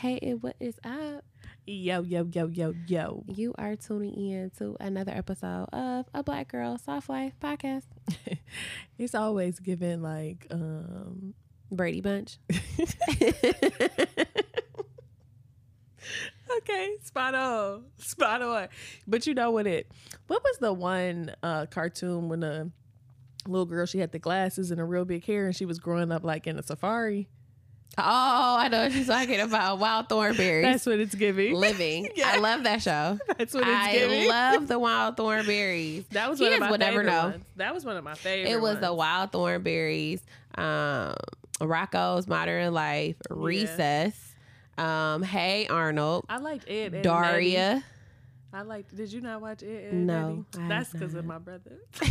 Hey, what is up? Yo, yo, yo, yo, yo. You are tuning in to another episode of a Black Girl Soft Life podcast. it's always given like um Brady Bunch. okay, spot on, spot on. But you know what it? What was the one uh cartoon when the little girl she had the glasses and a real big hair and she was growing up like in a safari? Oh, I know what she's talking about. Wild Thornberrys. That's what it's giving. Living. Yeah. I love that show. That's what it's I giving. I love the Wild Thornberrys. that was one of my would never favorite know. ones. That was one of my favorite. It was the. Wild Thornberrys, um, Rocko's Modern Life, Recess, um, Hey Arnold, I liked Ed, Edd n Eddy. Daria. I liked. Did you not watch Ed, Ed and No, Eddie? That's because of my brother.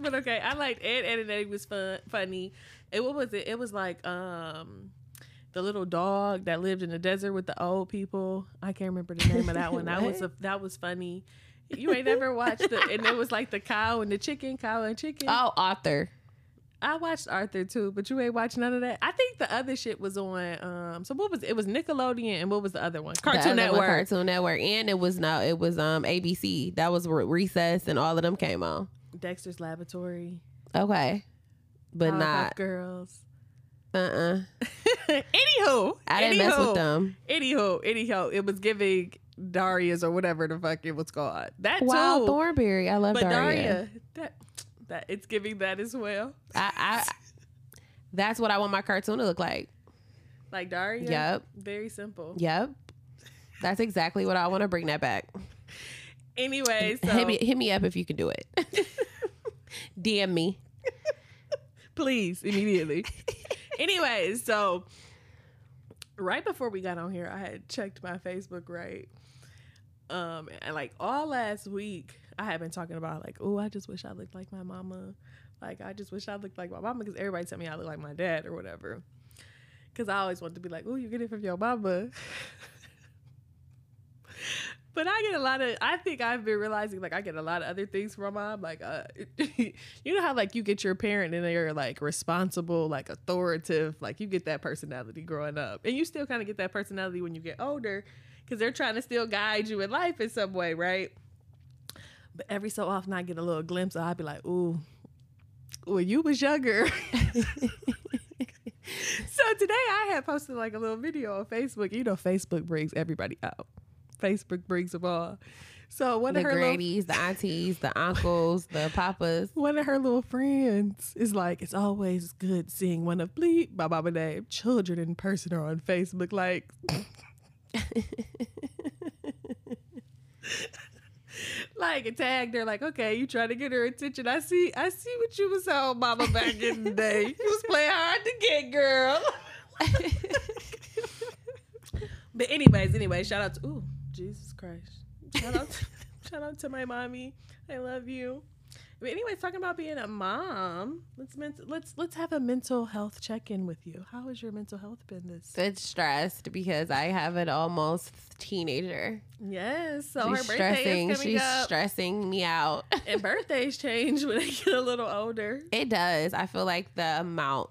But okay, I liked Ed, Edd n Eddy was fun, funny. And what was it? It was like um, the little dog that lived in the desert with the old people. I can't remember the name of that one. That was a, that was funny. You ain't never watched the, and it was like the cow and the chicken, cow and chicken. Oh, Arthur. I watched Arthur too, but you ain't watched none of that. I think the other shit was on. Um, so what was it? Was Nickelodeon and what was the other one? Cartoon other one, Network. Cartoon Network, and it was no, it was um ABC. That was Recess and all of them came on. Dexter's Laboratory. Okay, but Powerpuff not Girls. uh uh anywho, I didn't mess with them. Anywho, anyhow, it was giving Daria's or whatever the fuck it was called. That Wild too. Thornberry, I love but Daria. Daria, that that it's giving that as well. I, I that's what I want my cartoon to look like. Like Daria. Yep. Very simple. Yep, that's exactly what I want to bring that back. Anyway, so hit, me, hit me up if you can do it. DM me. Please immediately. Anyways, so right before we got on here, I had checked my Facebook right. Um, and like all last week, I had been talking about like, oh, I just wish I looked like my mama. Like, I just wish I looked like my mama because everybody tell me I look like my dad or whatever. Because I always want to be like, oh, you get it from your mama. but I get a lot of. I think I've been realizing like I get a lot of other things from my mom. Like, uh, you know how like you get your parent and they're like responsible, like authoritative. Like you get that personality growing up, and you still kind of get that personality when you get older, because they're trying to still guide you in life in some way, right? But every so often I get a little glimpse. Of, I'd be like, ooh, when you was younger. so today I had posted like a little video on Facebook. You know, Facebook brings everybody out. Facebook brings them all. So one The of her little, the aunties, the uncles, the papas. one of her little friends is like, it's always good seeing one of bleep my mama name children in person or on Facebook. Like, like a tag. They're like, okay, you trying to get her attention. I see, I see what you was on, mama, back in the day. You was playing hard to get, girl. but anyways, anyway, shout out to ooh, Jesus Christ. Shout out, shout out to my mommy. I love you. But anyways, talking about being a mom, let's let's let's have a mental health check in with you. How has your mental health been this? It's stressed because I have an almost teenager. Yes, so She's her birthday stressing. is coming She's up, stressing me out. and birthdays change when they get a little older. It does. I feel like the amount.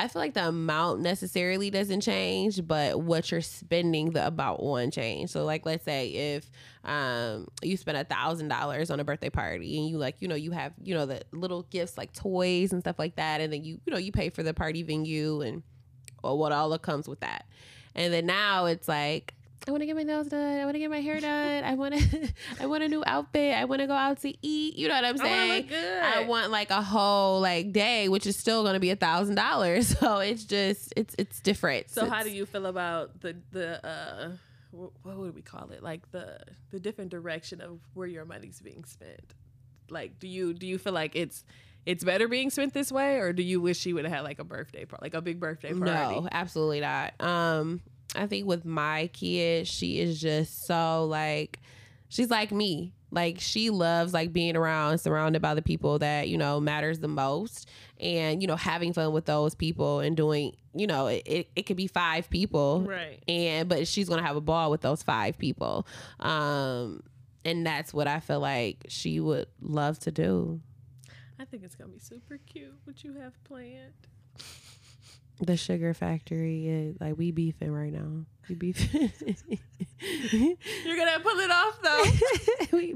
I feel like the amount necessarily doesn't change, but what you're spending the about on change. So, like, let's say if um you spend a thousand dollars on a birthday party and you like, you know, you have you know the little gifts like toys and stuff like that, and then you you know you pay for the party venue and or what all that comes with that, and then now it's like. I want to get my nails done. I want to get my hair done. I want to. I want a new outfit. I want to go out to eat. You know what I'm I saying? good. I want like a whole like day, which is still going to be a thousand dollars. So it's just it's it's different. So how do you feel about the the uh wh- what would we call it? Like the the different direction of where your money's being spent. Like do you do you feel like it's it's better being spent this way or do you wish she would have had like a birthday party, like a big birthday party? No, absolutely not. Um, I think with my kid, she is just so like she's like me. Like she loves like being around, surrounded by the people that you know matters the most, and you know having fun with those people and doing you know it, it, it could be five people, Right. and but she's gonna have a ball with those five people um and that's what i feel like she would love to do I think it's gonna be super cute what you have planned. The sugar factory is like we beefing right now. We beefing. You're gonna pull it off though. we,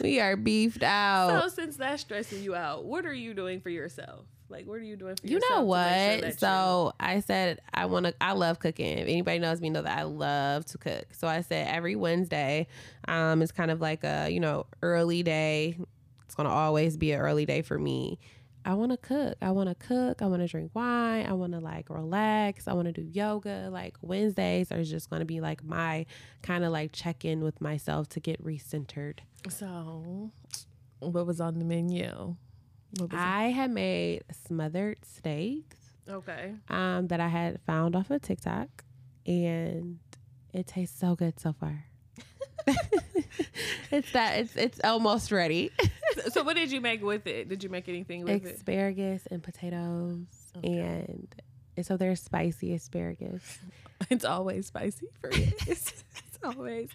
we are beefed out. so since that's stressing you out, what are you doing for yourself? Like, what are you doing for you yourself? You know make sure what? so I said I want to. I love cooking. If anybody knows me, know that I love to cook. So I said every Wednesday, um, it's kind of like a you know early day. It's gonna always be an early day for me. I want to cook. I want to cook. I want to drink wine. I want to like relax. I want to do yoga. Like Wednesdays are just going to be like my kind of like check in with myself to get recentered. so, what was on the menu? I had made smothered steaks. Okay. um, that I had found off of TikTok, and it tastes so good so far. it's that it's it's almost ready. so, what did you make with it? Did you make anything with it? asparagus and potatoes, Okay. and and so there's spicy asparagus. It's always spicy for me. It's, it's always,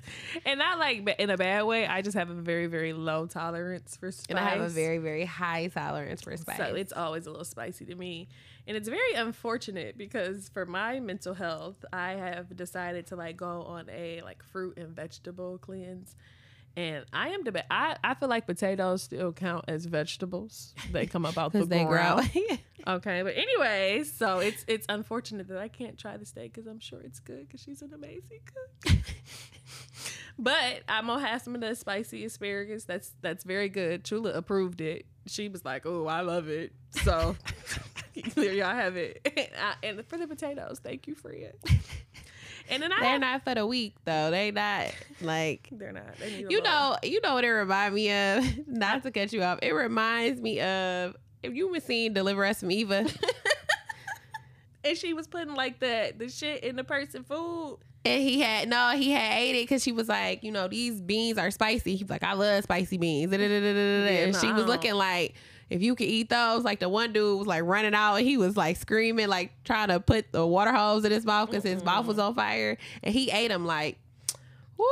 and not like in a bad way. I just have a very very low tolerance for spice, And I have a very very high tolerance for spice. So it's always a little spicy to me. And it's very unfortunate because for my mental health, I have decided to like go on a like fruit and vegetable cleanse. And I am deba- I, I feel like potatoes still count as vegetables. They come up out the because they grow. ground. Okay, but anyways, so it's it's unfortunate that I can't try the steak because I'm sure it's good because she's an amazing cook. but I'm gonna have some of the spicy asparagus. That's that's very good. Chula approved it. She was like, "Oh, I love it." So there y'all have it. And, I, and for the potatoes, thank you, Freya. And then I They're have- not for the week though. They not like they're not. They you know you know what it remind me of. Not to cut you off, it reminds me of if you were seeing Deliver Us from Eva. And she was putting like the the shit in the person food. And he had no, he had ate it because she was like, you know, these beans are spicy. He was like, I love spicy beans. and she was uh-huh. looking like, if you could eat those, like the one dude was like running out and he was like screaming, like trying to put the water hose in his mouth because his mouth was on fire. And he ate them like, woo,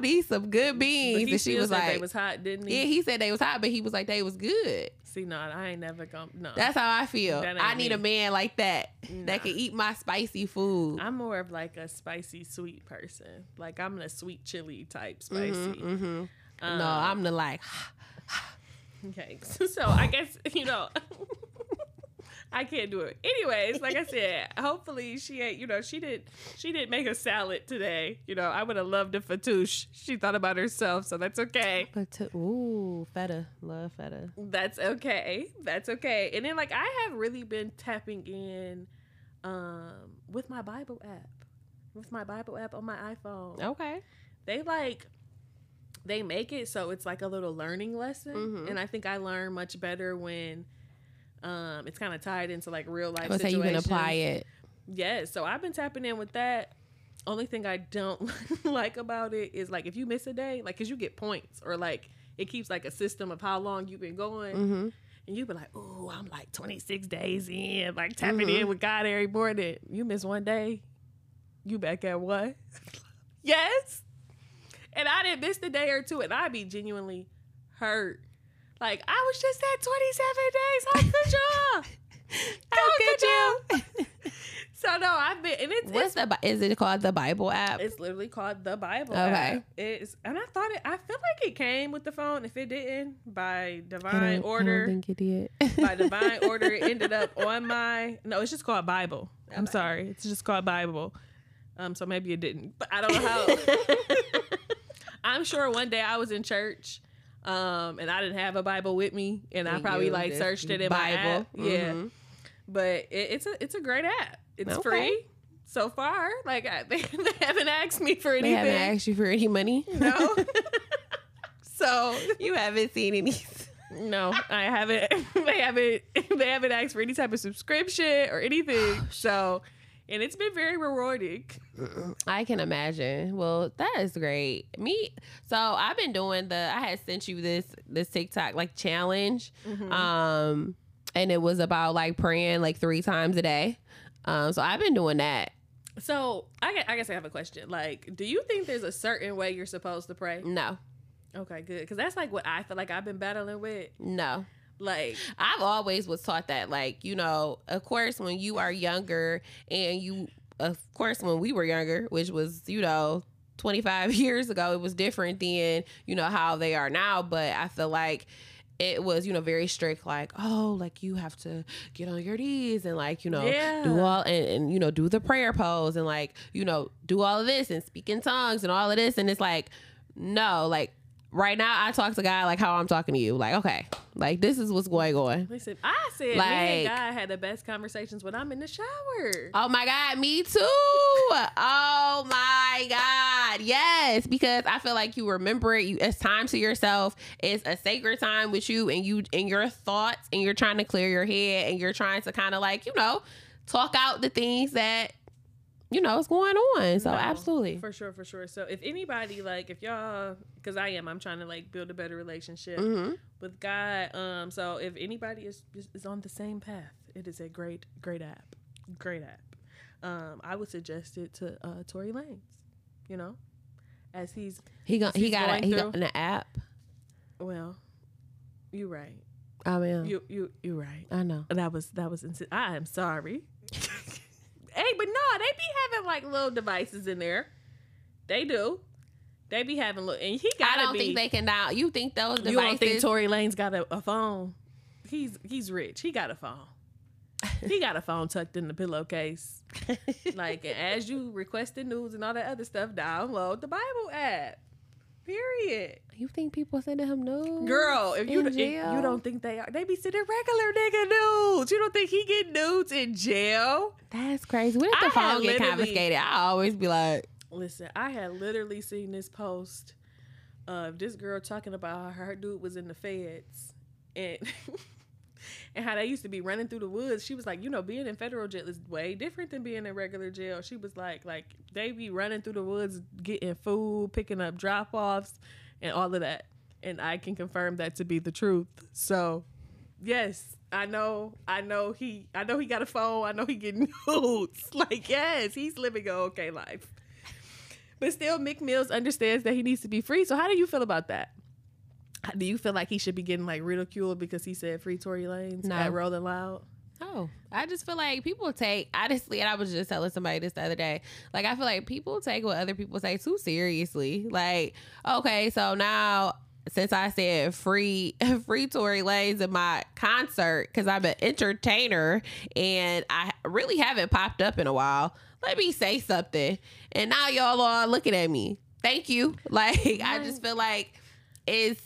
these some good beans. And she was like, they was hot, didn't he? yeah, he said they was hot, but he was like, they was good. See, no, I ain't never gonna. No, That's how I feel. I need me. a man like that Nah. that can eat my spicy food. I'm more of like a spicy sweet person. Like I'm the sweet chili type spicy. Mhm, mhm. Um, no, I'm the like, Okay, so I guess you know. I can't do it. Anyways, like I said, hopefully she ate. You know, she did. She didn't make a salad today. You know, I would have loved a fattoush. She thought about herself, so that's okay. But to, ooh, feta, love feta. That's okay. That's okay. And then like I have really been tapping in um with my Bible app. With my Bible app on my iPhone. Okay. They like they make it so it's like a little learning lesson. Mhm. And I think I learn much better when um it's kind of tied into like real life I would say you can apply it. Yes. So I've been tapping in with that. Only thing I don't like about it is like if you miss a day, like cause you get points or like it keeps like a system of how long you've been going. Mm-hmm. And you be like, oh, I'm like 26 days in, like tapping Mhm. in with God every morning. You miss one day, you back at what? yes. And I didn't miss the day or two, and I'd be genuinely hurt. Like, I was just at 27 days. How could y'all? How could you? So, no, I've been, and it's, What's it's, the? Is it called the Bible app? it's literally called the Bible. Okay. app. It's, and I thought it, I feel like it came with the phone. If it didn't, by I divine I order. think it did. by divine order it ended up on my no it's just called bible i'm sorry it's just called bible um so maybe it didn't but i don't know how i'm sure one day i was in church um and i didn't have a bible with me and i probably like searched it in my app. yeah Mhm. but it, it's a it's a great app it's Okay. free so far like I, they, they haven't asked me for They anything haven't asked you for any money. no so you haven't seen any. No, I haven't. They haven't. They haven't asked for any type of subscription or anything. So, and it's been very rewarding. I can imagine. Well, that is great. Me, so I've been doing the. I had sent you this this TikTok like challenge, Mm-hmm. um, and it was about like praying like three times a day. Um, so I've been doing that. So, I, I guess I have a question. Like, do you think there's a certain way you're supposed to pray? No, Okay, good. Because that's like what I feel like I've been battling with. no. Like I've always was taught that, like, you know, of course, when you are younger and you, of course, when we were younger, which was, you know, 25 years ago, it was different than, you know, how they are now. But I feel like it was, you know, very strict, like, oh, like you have to get on your knees and, like, you know, Yeah. do all, and, and, you know, do the prayer pose and, like, you know, do all of this and speak in tongues and all of this. And it's like, no, like, right now I talk to God like how I'm talking to you. Like, okay, like this is what's going on. listen, I said me Like- and God had the best conversations when I'm in the shower. Oh my God, me too. Oh my God. Yes. Because I feel like you remember it. You it's time to yourself. It's a sacred time with you and you and your thoughts and you're trying to clear your head and you're trying to kind of like, you know, talk out the things that, you know, what's going on. So No, absolutely. For sure, for sure. So if anybody like if y'all because I am, I'm trying to like build a better relationship hmm with God. Um, so if anybody is, is is on the same path, it is a great, great app. Great app. Um, I would suggest it to uh Tory Lanez, you know, as he's He got he got a, he got an app. well, you're right. I mean, You you you're right. I know. That was that was insi- I am sorry. hey, but no, they be having like little devices in there. They do. They be having little, and he got. I don't think they can now. You think those devices? You don't think Tory Lanez got a, a phone? He's he's rich. He got a phone. He got a phone tucked in the pillowcase. like and as you requested news and all that other stuff, download the Bible app. Period. you think people sending him news? Girl, if you in if you don't think they are, they be sending regular nigga nudes. You don't think he get nudes in jail? That's crazy. What if the I phone get confiscated? I always be like, Listen, I had literally seen this post of this girl talking about how her dude was in the feds and and how they used to be running through the woods. She was like, you know, being in federal jail is way different than being in regular jail. She was like, like they be running through the woods, getting food, picking up drop offs, and all of that. And I can confirm that to be the truth. So, yes, I know, I know he, I know he got a phone. I know he getting nudes. Like, yes, he's living a okay life. But still, Meek Mills understands that he needs to be free. So, how do you feel about that? Do you feel like he should be getting like ridiculed because he said free Tory Lanez No. at Rolling Loud? oh, I just feel like people take honestly, and I was just telling somebody this the other day. Like, I feel like people take what other people say too seriously. Like, okay, so now since I said free free Tory Lanez in my concert because I'm an entertainer and I really haven't popped up in a while. Let me say something, and now y'all are looking at me. Thank you. Like, I just feel like it's.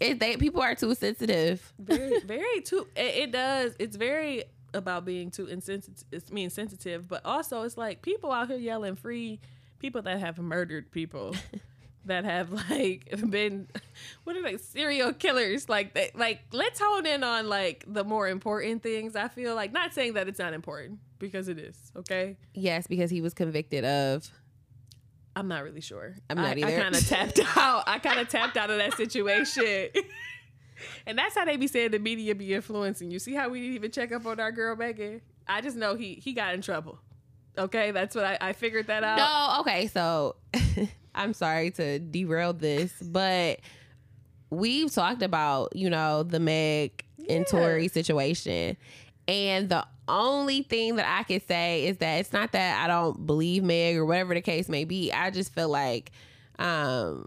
It, they people are too sensitive. very very too it, it does it's very about being too insensitive it's being sensitive but also it's like people out here yelling free people that have murdered people that have like been what are they serial killers like they like let's hone in on like the more important things i feel like not saying that it's not important because it is okay Yes, because he was convicted of. I'm not really sure I'm not I, either. i kind of tapped out i kind of tapped out of that situation And that's how they be saying the media be influencing you. See how we didn't even check up on our girl Megan? I just know he he got in trouble. Okay, that's what I, I figured that out. No, okay, so I'm sorry to derail this, but we've talked about, you know, the Meg and Yeah. Tory situation. And the only thing that I could say is that it's not that I don't believe Meg or whatever the case may be. I just feel like um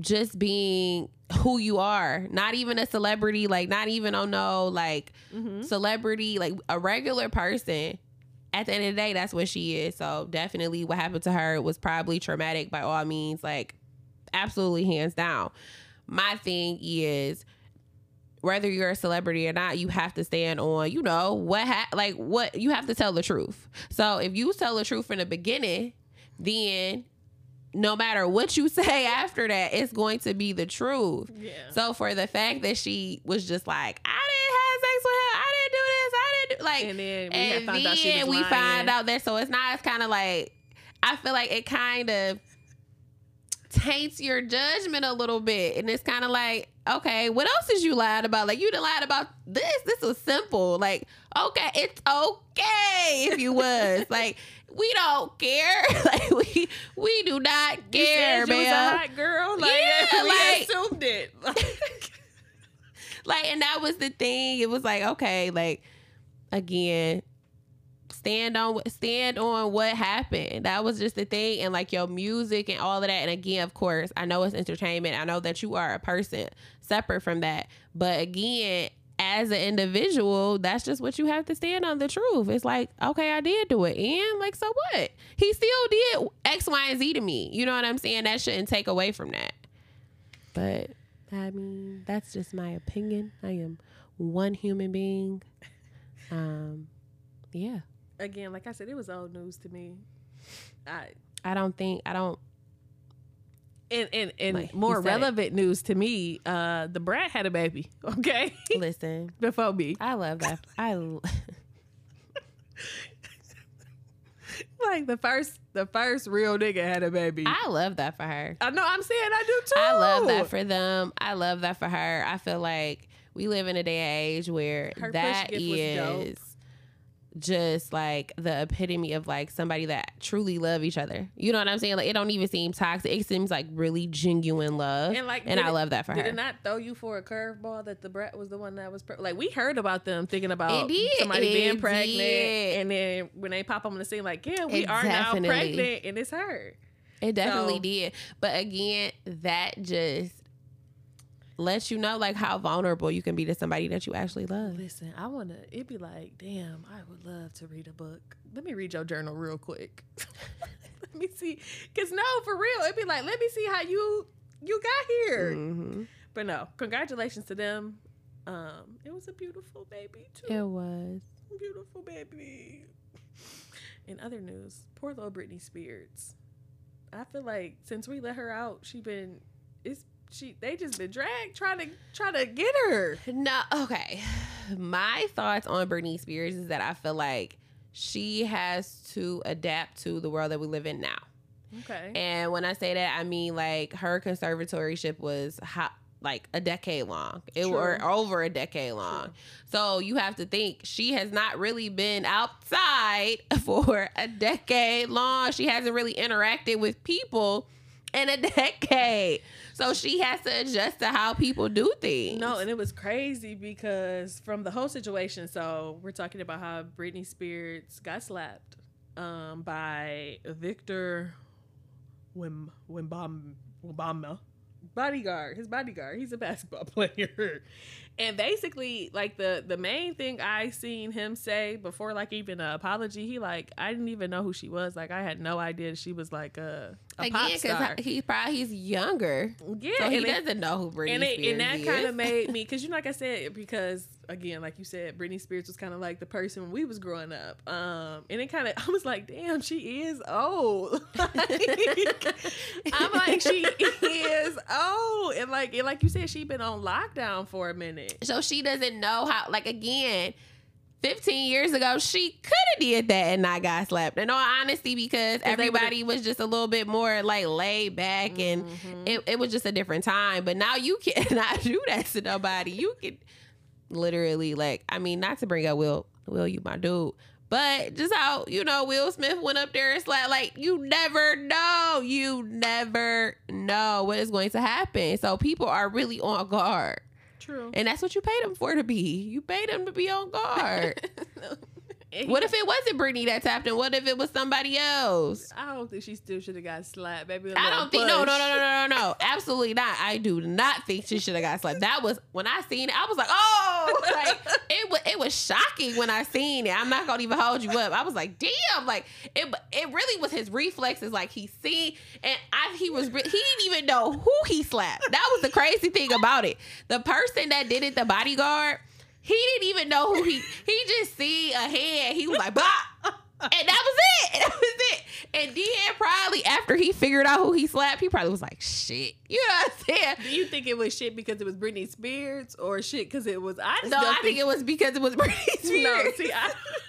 just being who you are, not even a celebrity, like not even on no like Mhm. celebrity, like a regular person. At the end of the day, that's what she is. So definitely, what happened to her was probably traumatic by all means, like absolutely hands down. My thing is whether you're a celebrity or not, you have to stand on, you know, what ha- like what you have to tell the truth. So if you tell the truth in the beginning, then no matter what you say after that, it's going to be the truth. Yeah. So for the fact that she was just like, I didn't have sex with him, I didn't do this, I didn't do like and then we and found out she was we lying. find out that so it's not it's kind of like I feel like it kind of taints your judgment a little bit. And it's kind of like okay what else is you lying about? Like you done lied about this. This was simple. Like okay it's okay if you was. Like we don't care. Like we we do not You care said you was a hot girl. Like, Yeah, we like- assumed it. like, and that was the thing. It was like, okay, like, again, stand on stand on what happened. That was just the thing, and like your music and all of that. And again, of course, I know it's entertainment. I know that you are a person separate from that, but again. As an individual, that's just what you have to stand on the truth. It's like, okay, I did do it. And like, so what? He still did X, Y, and Z to me. You know what I'm saying? That shouldn't take away from that. But I mean, that's just my opinion. I am one human being. Um, yeah. Again, like I said, it was old news to me. I I don't think I don't. and and, and Like, more said it. relevant news to me, uh, the brat had a baby. Okay, Listen, before me. I love that. I l- Like the first, the first real nigga had a baby. I, love that for her. I know. I'm saying I do too. I love that for them. I love that for her. I feel like we live in a day and age where Her that gift was dope. is just like the epitome of like somebody that truly love each other. You know what I'm saying? Like it don't even seem toxic. It seems like really genuine love. And, like, and I it- love that for Did her. Did it not throw you for a curveball that the brat was the one that was pre- like we heard about them thinking about somebody It being pregnant, did. and then when they pop up on the scene, like yeah, we It are now pregnant, and it's her. It definitely So- did. But again, that just lets you know like how vulnerable you can be to somebody that you actually love. Listen, I wanna. It'd be like, damn, I would love to read a book. Let me read your journal real quick. let me see, cause no, for real, it'd be like, let me see how you you got here. hmm But no, congratulations to them. Um, it was a beautiful baby too. It was. Beautiful baby. In other news, poor little Britney Spears. I feel like since we let her out, she been it's she they just been dragged trying to try to get her. No, okay. My thoughts on Britney Spears is that I feel like she has to adapt to the world that we live in now. Okay. And when I say that, I mean like her conservatorship was hot, like a decade long, it True. or over a decade long. True. So you have to think she has not really been outside for a decade long. She hasn't really interacted with people in a decade. So she has to adjust to how people do things. No, and it was crazy because from the whole situation, so we're talking about how Britney Spears got slapped um, by Victor Wim Wimbam Wimbama bodyguard, his bodyguard. He's a basketball player. And basically, like the the main thing I seen him say before like even an apology, he like I didn't even know who she was. Like I had no idea she was like a, a pop star. because he's probably he's younger, Yeah, so he doesn't know who Britney and it, Spears and that kind of made me because you know like I said because again like you said Britney Spears was kind of like the person we was growing up um and it kind of I was like damn she is old Like, I'm like she is old and like and like you said she been on lockdown for a minute so she doesn't know how. Like again, fifteen years ago, she could have did that and not got slapped. In all honesty, because everybody was just a little bit more like laid back and Mhm. it, it was just a different time. But now you cannot do that to nobody. You can literally like, I mean, not to bring up Will, Will, you my dude. But just how you know Will Smith went up there and slapped, like you never know, you never know what is going to happen. So people are really on guard, true and that's what you paid them for to be. You paid them to be on guard. And what if it wasn't Britney that tapped him? What if it was somebody else? I don't think she still should have got slapped baby I don't think no no no no no no no absolutely not. I do not think she should have got slapped. That was when I seen it. I was like, oh, like it was it was shocking when I seen it. I'm not gonna even hold you up. I was like, damn, like it it really was his reflexes. Like he seen and I he was he didn't even know who he slapped. That was the crazy thing about it. The person that did it, the bodyguard. He didn't even know who he. He just see a hand. He was like, bah, and that was it. That was it. And then probably after he figured out who he slapped, he probably was like, shit. You know what I'm saying? do you think it was shit because it was Britney Spears or shit because it was I No, I think it was because it was Britney Spears. no see I think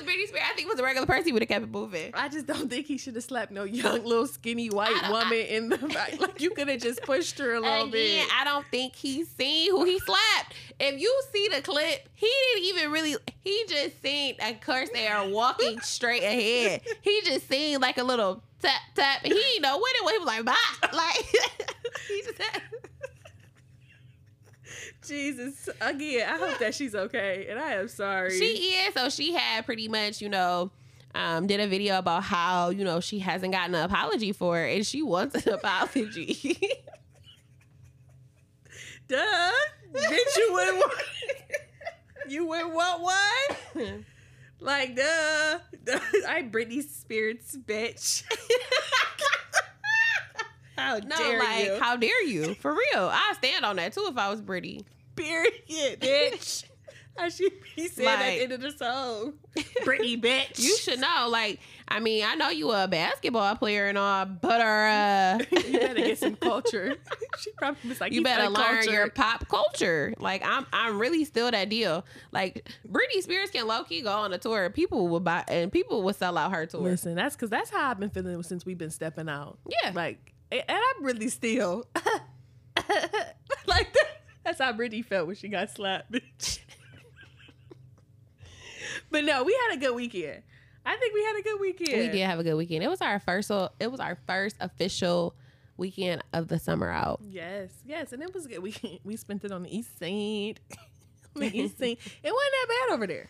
was Britney Spears. I think it was a regular person. He would have kept it moving. I just don't think he should have slapped no young little skinny white woman in the back. Like you could have just pushed her a little Again, bit. I don't think he's seen who he slapped. If you see the clip, he didn't even really. He just seen. Of course, they are walking straight ahead. He just seen like a little tap tap, and he didn't know what it was. He was like, bye. Like he just had. Jesus. Again, I hope that she's okay, and I am sorry. She is. So she had pretty much, you know, um, did a video about how you know she hasn't gotten an apology for it, and she wants an apology. Duh. Bitch, you wouldn't want you went what one? Like, duh. I Britney Spears, bitch. how no, dare like you? how dare you? For real, I stand on that too. If I was Britney, Period, bitch. How she be saying at the end of the song? Britney, bitch. you should know. Like, I mean, I know you a basketball player and all, but uh, you better get some culture. she probably was like, you better learn uncultured." your pop culture. Like I'm I'm really still that deal. Like Britney Spears can low key go on a tour. People will buy and people will sell out her tour. Listen, that's because that's how I've been feeling since we've been stepping out. Yeah. Like, and I'm really still like that. That's how Britney felt when she got slapped. bitch. but no, we had a good weekend. I think we had a good weekend. We did have a good weekend. It was our first it was our first official weekend of the summer out. Yes, yes, and it was good. We we spent it on the east side. on the east side. It wasn't that bad over there.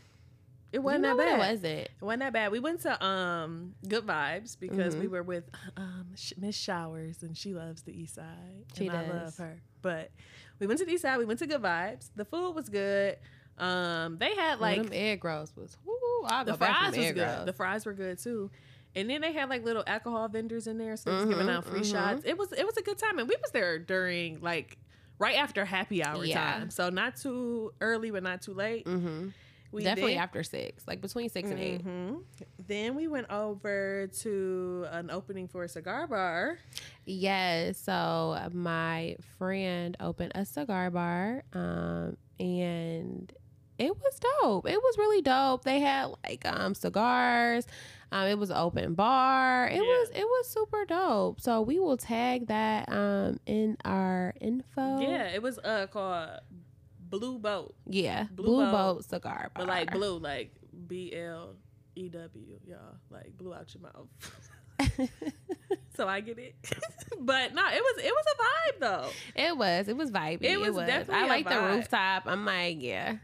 It wasn't You know that bad. It wasn't. It wasn't that bad. We went to um Good Vibes because Mm-hmm. we were with um Miss Showers and she loves the East Side. She and I love her. But we went to the East Side. We went to Good Vibes. The food was good. Um, they had Like them egg rolls was. Woo, I'll the fries was good. rolls. The fries were good too. And then they had like little alcohol vendors in there, so they was giving out free mhm. shots. It was it was a good time, and we was there during like right after happy hour Yeah. time, so not too early but not too late. hmm We Definitely then- after six, like between 6 and eight. Mhm. Then we went over to an opening for a cigar bar. Yes. So my friend opened a cigar bar, um, and it was dope. It was really dope. They had like um cigars. Um, it was open bar. It Yeah. was it was super dope. So we will tag that um in our info. Yeah, it was uh called Blue Boat, Yeah. Blue Blue, Boat. Boat cigar bar. but like blue, like B L E W, y'all, like blue out your mouth. so I get it, but no, it was it was a vibe though. It was. It was vibey. It It was was. definitely I a like the rooftop. I'm like, yeah,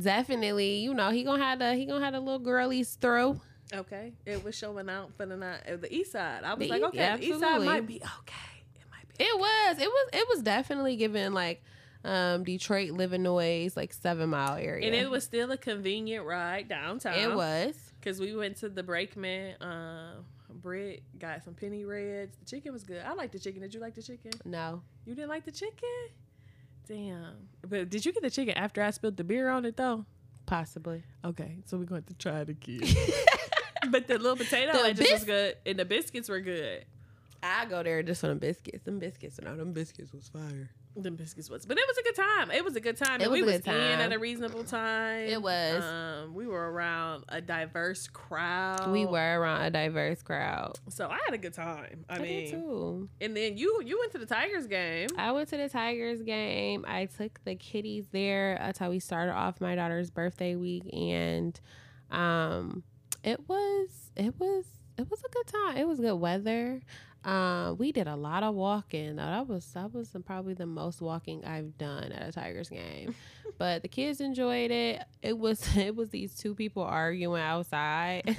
definitely. You know, he gonna have the he gonna have the little girlies through. Okay, it was showing out for the night, uh, the east side. I was The like, okay, yeah, the east side might be okay. It might be. It was. It was. It was definitely giving like um Detroit Illinois like seven mile area. And it was still a convenient ride downtown. It was. Because we went to the Brakeman. Uh, Britt got some penny reds. The chicken was good. I like the chicken. Did you like the chicken? No. You didn't like the chicken? Damn. But did you get the chicken after I spilled the beer on it though? Possibly. Okay, so we're going to try it again. but the little potato The wedges was good, and the biscuits were good. I go there just for them biscuits. Them biscuits. No, them biscuits was fire. The biscuits was, but it was a good time. It was a good time. It and was we was time. in at a reasonable time. It was. Um, we were around a diverse crowd. We were around a diverse crowd. So I had a good time. I, I, mean, did too. and then you you went to the Tigers game. I went to the Tigers game. I took the kitties there. That's how we started off my daughter's birthday week, and um, it was it was it was a good time. It was good weather. Um, we did a lot of walking. That was that was probably the most walking I've done at a Tigers game. but the kids enjoyed it. It was it was these two people arguing outside.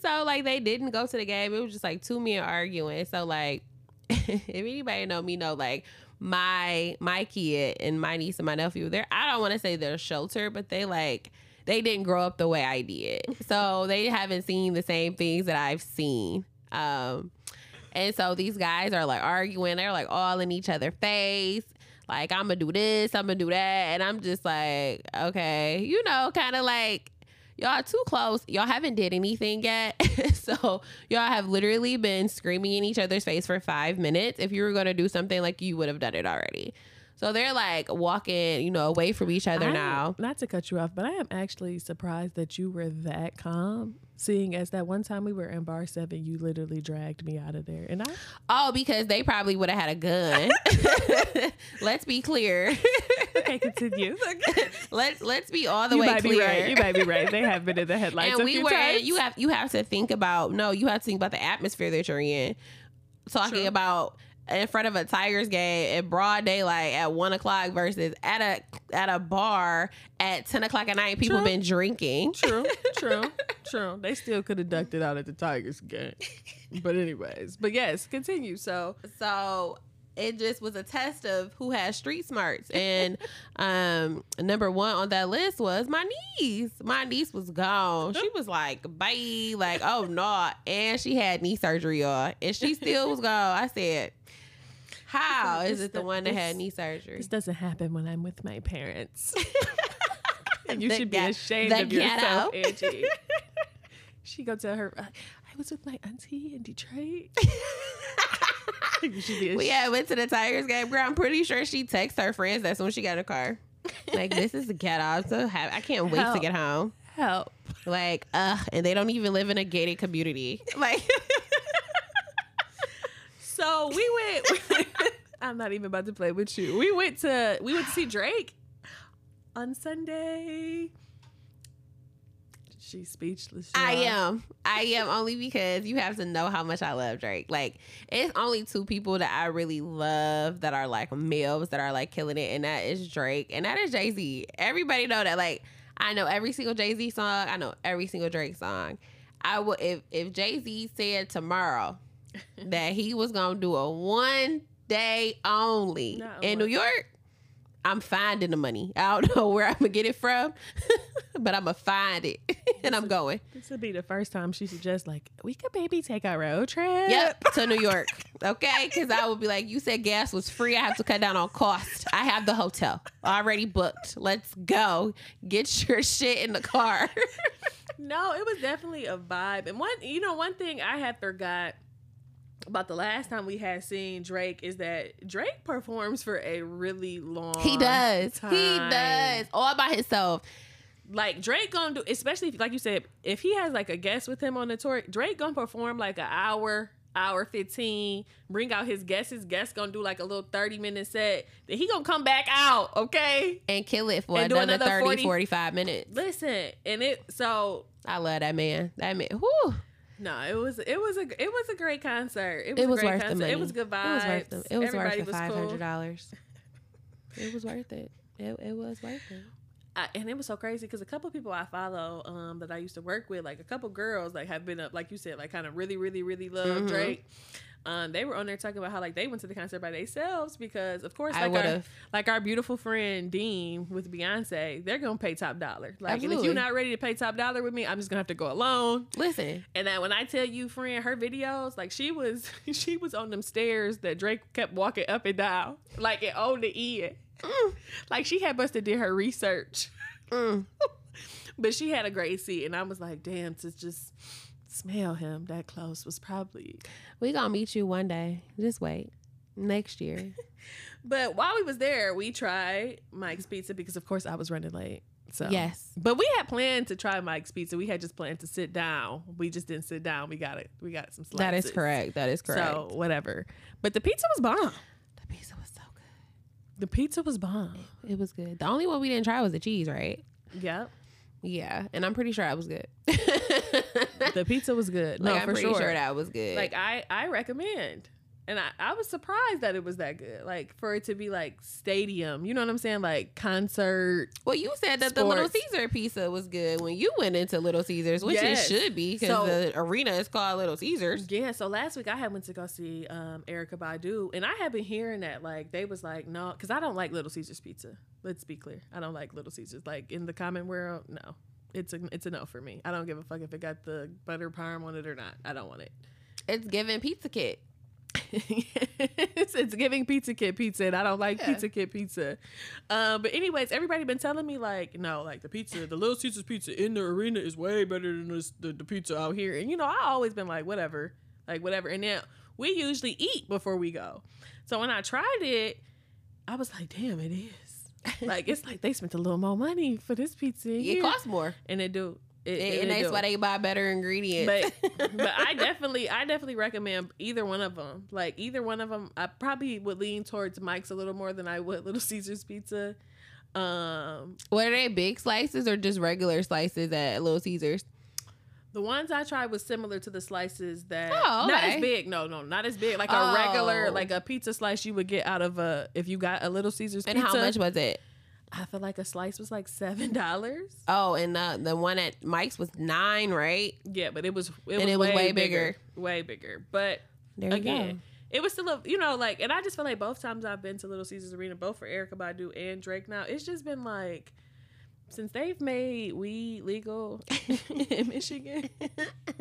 so like they didn't go to the game. It was just like two men arguing. So like if anybody know me know like my my kid and my niece and my nephew, they're I don't want to say they're sheltered, but they like they didn't grow up the way I did. So they haven't seen the same things that I've seen. Um and so these guys are like arguing, they're like all in each other face. Like I'm gonna do this, I'm gonna do that, and I'm just like, okay, you know, kind of like y'all too close. Y'all haven't did anything yet, so y'all have literally been screaming in each other's face for five minutes. If you were gonna do something, like you would have done it already. So they're like walking, you know, away from each other I now. Not to cut you off, but I am actually surprised that you were that calm. Seeing as that one time we were in bar seven, you literally dragged me out of there, and I Oh, because they probably would have had a gun. let's be clear. okay continue. let's let's be all the you way might clear. be right. You might be right. They have been in the headlights and we were times. you have you have to think about no you have to think about the atmosphere that you're in talking True. about in front of a Tigers game in broad daylight at one o'clock versus at a at a bar at ten o'clock at night. People True. been drinking. True, true, true. They still could have ducked it out at the Tigers game. But anyways, but yes, continue. So So it just was a test of who has street smarts. And um number one on that list was my niece. My niece was gone. She was like, bye, like, oh no. And she had knee surgery, y'all. And she still was gone. I said, How is it the one that had knee surgery? this doesn't happen when I'm with my parents. and you The should be ga- ashamed of yourself, ghetto. Angie. she go tell her, I was with my auntie in Detroit. you should be ashamed. We yeah, went to the Tigers game. Girl, I'm pretty sure she texted her friends that's when she got a car. Like, this is the ghetto. I'm so happy. I can't wait to get home. help. Like, ugh, and they don't even live in a gated community. Like, So we went. I'm not even about to play with you. We went to we went to see Drake on Sunday. She's speechless. I y'all. am. I am only because you have to know how much I love Drake. Like, it's only two people that I really love that are like males that are like killing it, and that is Drake and that is Jay Z. Everybody know that. Like, I know every single Jay Z song. I know every single Drake song. I would if if Jay Z said tomorrow that he was gonna do a one day only Not in one. New York. I'm finding the money. I don't know where I'm gonna get it from, but I'm gonna find it, and I'm going. This would be the first time she suggests like we could maybe take a road trip. Yep, to New York. Okay, because I would be like, you said gas was free. I have to cut down on cost. I have the hotel already booked. Let's go. Get your shit in the car. No, it was definitely a vibe. And one, you know, one thing I had forgot about the last time we had seen Drake is that Drake performs for a really long. he does. He does all by himself. Like Drake gonna do, especially if, like you said, if he has like a guest with him on the tour, Drake gonna perform like an hour, hour fifteen. Bring out his guests. His guest gonna do like a little thirty minute set. Then he gonna come back out. Okay. And kill it for another, another 30, 40 45 minutes. Listen, and it so I love that man. That man. Whew. No, it was it was a it was a great concert. It was, It was a great worth the concert. money. It was good vibes. It was worth the, it was Everybody worth the five cool. dollars. It was worth it. It, it was worth it. I, and it was so crazy because a couple people I follow um, that I used to work with, like a couple girls, like have been up, like you said, like kind of really, really, really love Mhm. Drake. Um, they were on there talking about how like they went to the concert by themselves because, of course, like our, like our beautiful friend Dean with Beyonce, they're gonna pay top dollar. Like, and if you're not ready to pay top dollar with me, I'm just gonna have to go alone. Listen, And that when I tell you, friend, her videos, like she was, she was on them stairs that Drake kept walking up and down, like it on the end. Mm. Like she had have did her research, mm, but she had a great seat, and I was like, damn, to just smell him that close was probably. we gonna meet you one day. Just wait. Next year. But while we was there, we tried Mike's Pizza because, of course, I was running late. So Yes. But we had planned to try Mike's Pizza. We had just planned to sit down. We just didn't sit down. We got it. We got some. Slices. That is correct. That is correct. So whatever. But the pizza was bomb. the pizza was so good. The pizza was bomb. It was good. The only one we didn't try was the cheese, right? Yep. Yeah, and I'm pretty sure I was good. The pizza was good. No, like, I'm for pretty sure. sure that was good. like I, I recommend. And I, I was surprised that it was that good. Like for it to be like stadium, you know what I'm saying? Like concert. well, you said that the Little Sports. Caesar pizza was good when you went into Little Caesars, which Yes. it should be because So- the arena is called Little Caesars. Yeah, so last week I had went to go see um Erykah Badu and I had been hearing that like they was like no cuz I don't like Little Caesars pizza. Let's be clear. I don't like Little Caesars like in the common world. No. It's a it's a no for me. I don't give a fuck if it got the butter parm on it or not. I don't want it. It's giving pizza kit. it's, it's giving pizza kit pizza and i don't like Yeah. pizza kit pizza um but anyways everybody been telling me like no like the pizza the little caesars pizza in the arena is way better than this, the, the pizza out here and you know i always been like whatever like whatever and then we usually eat before we go so when i tried it i was like damn it is like it's like they spent a little more money for this pizza It here. costs more, and it do it, and, it that's do why they buy better ingredients. but but I definitely I definitely recommend either one of them. Like either one of them, I probably would lean towards Mike's a little more than I would Little Caesars Pizza. Um, what are they? Big slices or just regular slices at Little Caesars? The ones I tried was similar to the slices that Oh, not as big. No, no, not as big. Like a Oh. regular, like a pizza slice you would get out of a if you got a Little Caesars And pizza. how much was it? I feel like a slice was like seven dollars. Oh, and the the one at Mike's was nine, right? Yeah, but it was it And was, it was way, way bigger, bigger. way bigger. But There you again, go. it was still a you know like, and I just feel like both times I've been to Little Caesars Arena, both for Erykah Badu and Drake. Now it's just been like since they've made weed legal in Michigan,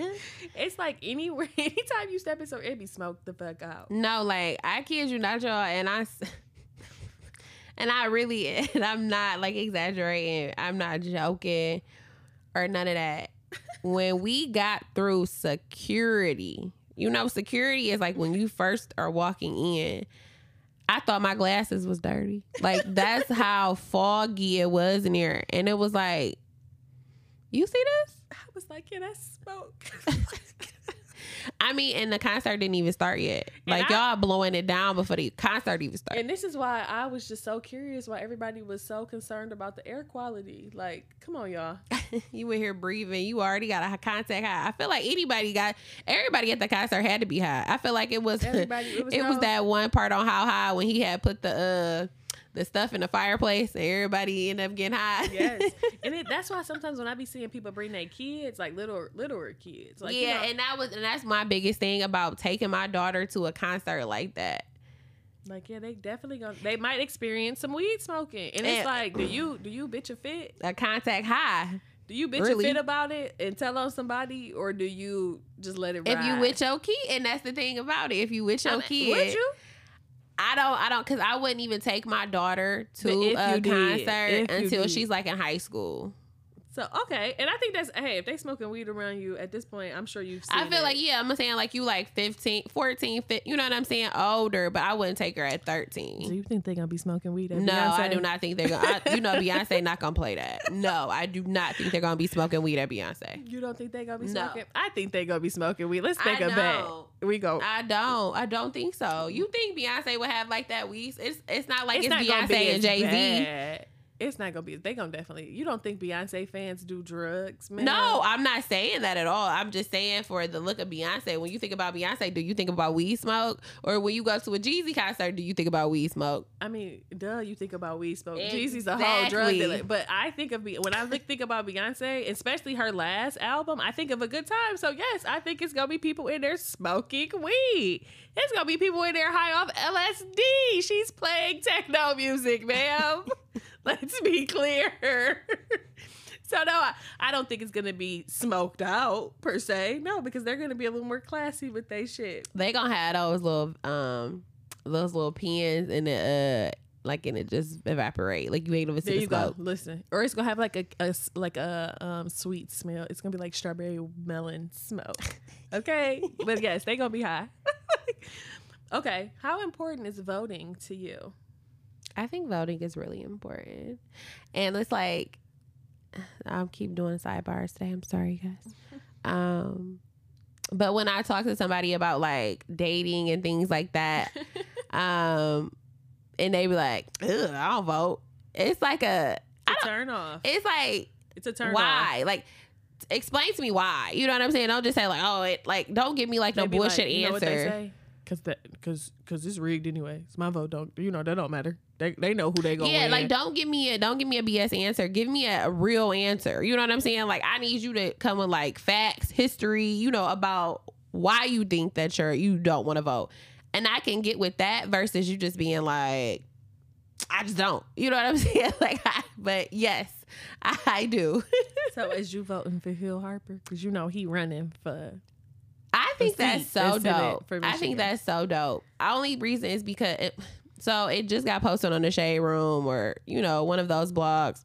it's like anywhere, anytime you step in, so it be smoked the fuck out. No, like I kid you not, y'all, and I. and I really and I'm not like exaggerating. I'm not joking or none of that. when we got through security, you know, security is like when you first are walking in. I thought my glasses was dirty. Like that's how foggy it was in here, and it was like, you see this? I was like, yeah, that's smoke. I mean, and the concert didn't even start yet. And Like I- y'all blowing it down before the concert even started. and this is why I was just so curious why everybody was so concerned about the air quality. Like, come on, y'all. you in here breathing. You already got a contact high. I feel like anybody got everybody at the concert had to be high. I feel like it was Everybody- it was it was that one part on how high when he had put the uh the stuff in the fireplace and everybody end up getting high. Yes, and it, that's why sometimes when I be seeing people bring their kids, like little littler kids, like you yeah, know, and that was and that's my biggest thing about taking my daughter to a concert like that. like yeah, they definitely gonna they might experience some weed smoking, and it's And- like, do you do you bitch a fit? A contact high. Do you bitch Really? a fit about it and tell on somebody, or do you just let it ride? If you with your kid, and that's the thing about it. If you with your I mean, kid, would you? I don't, I don't, because I wouldn't even take my daughter to a you did, concert until she's like in high school. So okay, and I think that's hey, if they smoking weed around you at this point, I'm sure you've. Seen I feel it. like, yeah, I'm saying like you like 15, 14, 15, you know what I'm saying? Older, but I wouldn't take her at thirteen. Do you think they're gonna be smoking weed? At No, I do not think they're gonna. I, you know, Beyonce not gonna play that. No, I do not think they're gonna be smoking weed at Beyonce. You don't think they're gonna be No. smoking? I think they're gonna be smoking weed. Let's I take a bet. We go. I don't. I don't think so. You think Beyonce would have like that weed? It's it's not like it's, not gonna be Beyonce and Jay Z. It's not gonna be. They gonna definitely. You don't think Beyonce fans do drugs, man? No, I'm not saying that at all. I'm just saying for the look of Beyonce. When you think about Beyonce, do you think about weed smoke? Or when you go to a Jeezy concert, do you think about weed smoke? I mean, duh. You think about weed smoke. Jeezy's a whole drug dealer. But I think of when I think about Beyonce, especially her last album. I think of a good time. So yes, I think it's gonna be people in there smoking weed. It's gonna be people in there high off LSD. She's playing techno music, ma'am. Let's be clear. So no, I, I don't think it's gonna be smoked out per se. No, because they're gonna be a little more classy with they shit. They gonna have those little um those little pins and it uh like and it just evaporate. Like you ain't even There see the you go. Listen, or it's gonna have like a, a like a um sweet smell. It's gonna be like strawberry melon smoke. Okay, but yes, they gonna be high. okay, how important is voting to you? I think voting is really important. And it's like I'll keep doing sidebars today. I'm sorry, guys. Um but when I talk to somebody about like dating and things like that, um and they be like, Ugh, I don't vote. It's like a a turn off. it's like It's a turn off. why? Like explain to me why. You know what I'm saying? Don't just say like, oh it like don't give me like no like, bullshit you know what they answer. Say? Cause that, cause, cause it's rigged anyway. It's my vote. Don't you know? That don't matter. They, they know who they go. Yeah, win. like don't give me a don't give me a BS answer. Give me a, a real answer. You know what I'm saying? Like I need you to come with like facts, history, you know, about why you think that you're you don't want to vote. And I can get with that versus you just being like, I just don't. You know what I'm saying? Like I, but yes, I, I do. So is you voting for Hill Harper? Cause you know he running for. I think that's so dope. for I think that's so dope. Only reason is because it, so it just got posted on the Shade Room or you know one of those blogs,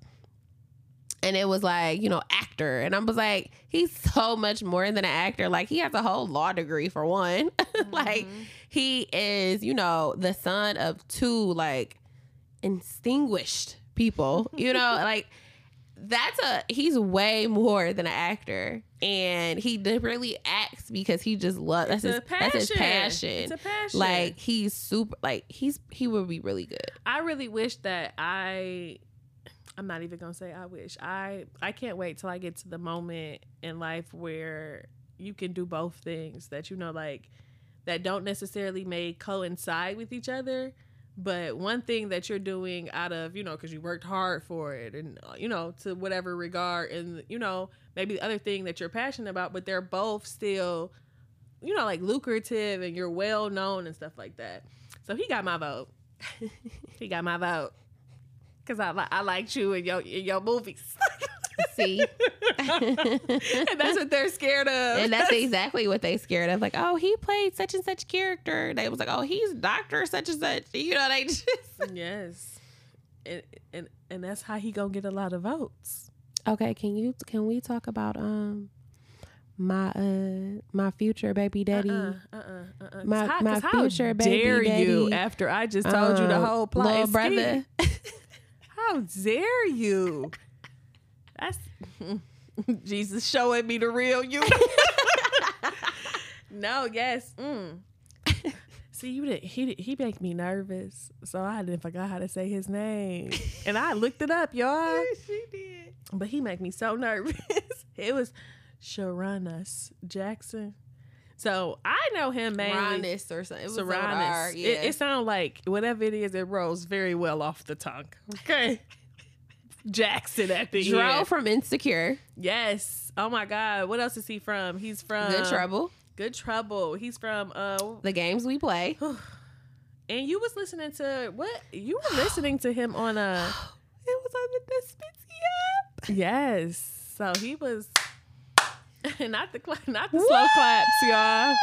and it was like you know actor, and I was like he's so much more than an actor. Like he has a whole law degree for one. like Mhm. he is you know the son of two like distinguished people. You know like that's a he's way more than an actor and he really acts because he just loves that's his a that's his passion. passion It's a passion. like he's super like he's he would be really good I really wish that I I'm not even gonna say I wish. I I can't wait till I get to the moment in life where you can do both things that you know like that don't necessarily may coincide with each other but one thing that you're doing out of you know because you worked hard for it and uh, you know to whatever regard and you know maybe the other thing that you're passionate about but they're both still you know like lucrative and you're well known and stuff like that. So he got my vote. He got my vote. Because I, I liked you in your, in your movies See, and that's what they're scared of and that's exactly what they scared of. Like, oh, he played such and such character. They was like, oh, he's doctor such and such. You know, they just yes and, and and that's how he gonna get a lot of votes Okay, can you can we talk about um my uh my future baby daddy? Uh-uh, uh-uh, uh-uh. My- how, my future baby dare you after I just told you the um, whole plot? little brother. How dare you? That's Jesus showing me the real you. no, yes. Mm. See, you did. He did, he make me nervous, so I didn't forgot how to say his name, and I looked it up, y'all. she did. But he make me so nervous. it was Sarunas Jackson. So I know him mainly. Ronis or something. It was Serranis. Yeah. It, it sounds like whatever it is, it rolls very well off the tongue. Okay. Jackson at the Dro end. from Insecure. Yes. Oh my God. What else is he from? He's from Good Trouble. Good Trouble. He's from uh The games we play. and you was listening to what? You were listening to him on a It was on the Despitsy app. Yes. So he was not the not the slow claps, y'all.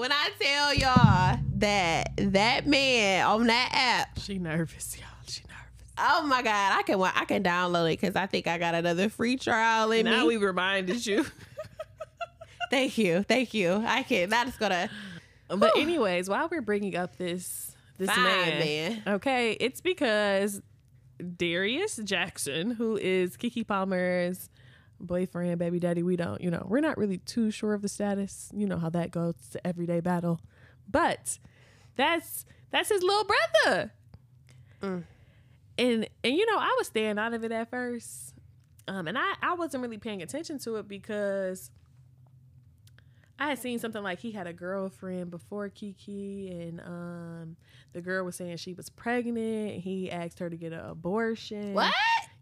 When I tell y'all that that man on that app, She nervous, y'all. She nervous. oh my god, I can I can download it because I think I got another free trial in Now me. we reminded you. Thank you, thank you. I can. That is gonna But Whew. anyways, while we're bringing up this this fine, man, man. okay, it's because Darius Jackson, who is Keke Palmer's boyfriend, baby daddy, we don't, you know, we're not really too sure of the status. You know how that goes to everyday battle, but that's that's his little brother. Mm. And and you know, I was staying out of it at first, um, and I I wasn't really paying attention to it because I had seen something like he had a girlfriend before Keke, and um, the girl was saying she was pregnant. He asked her to get an abortion. What?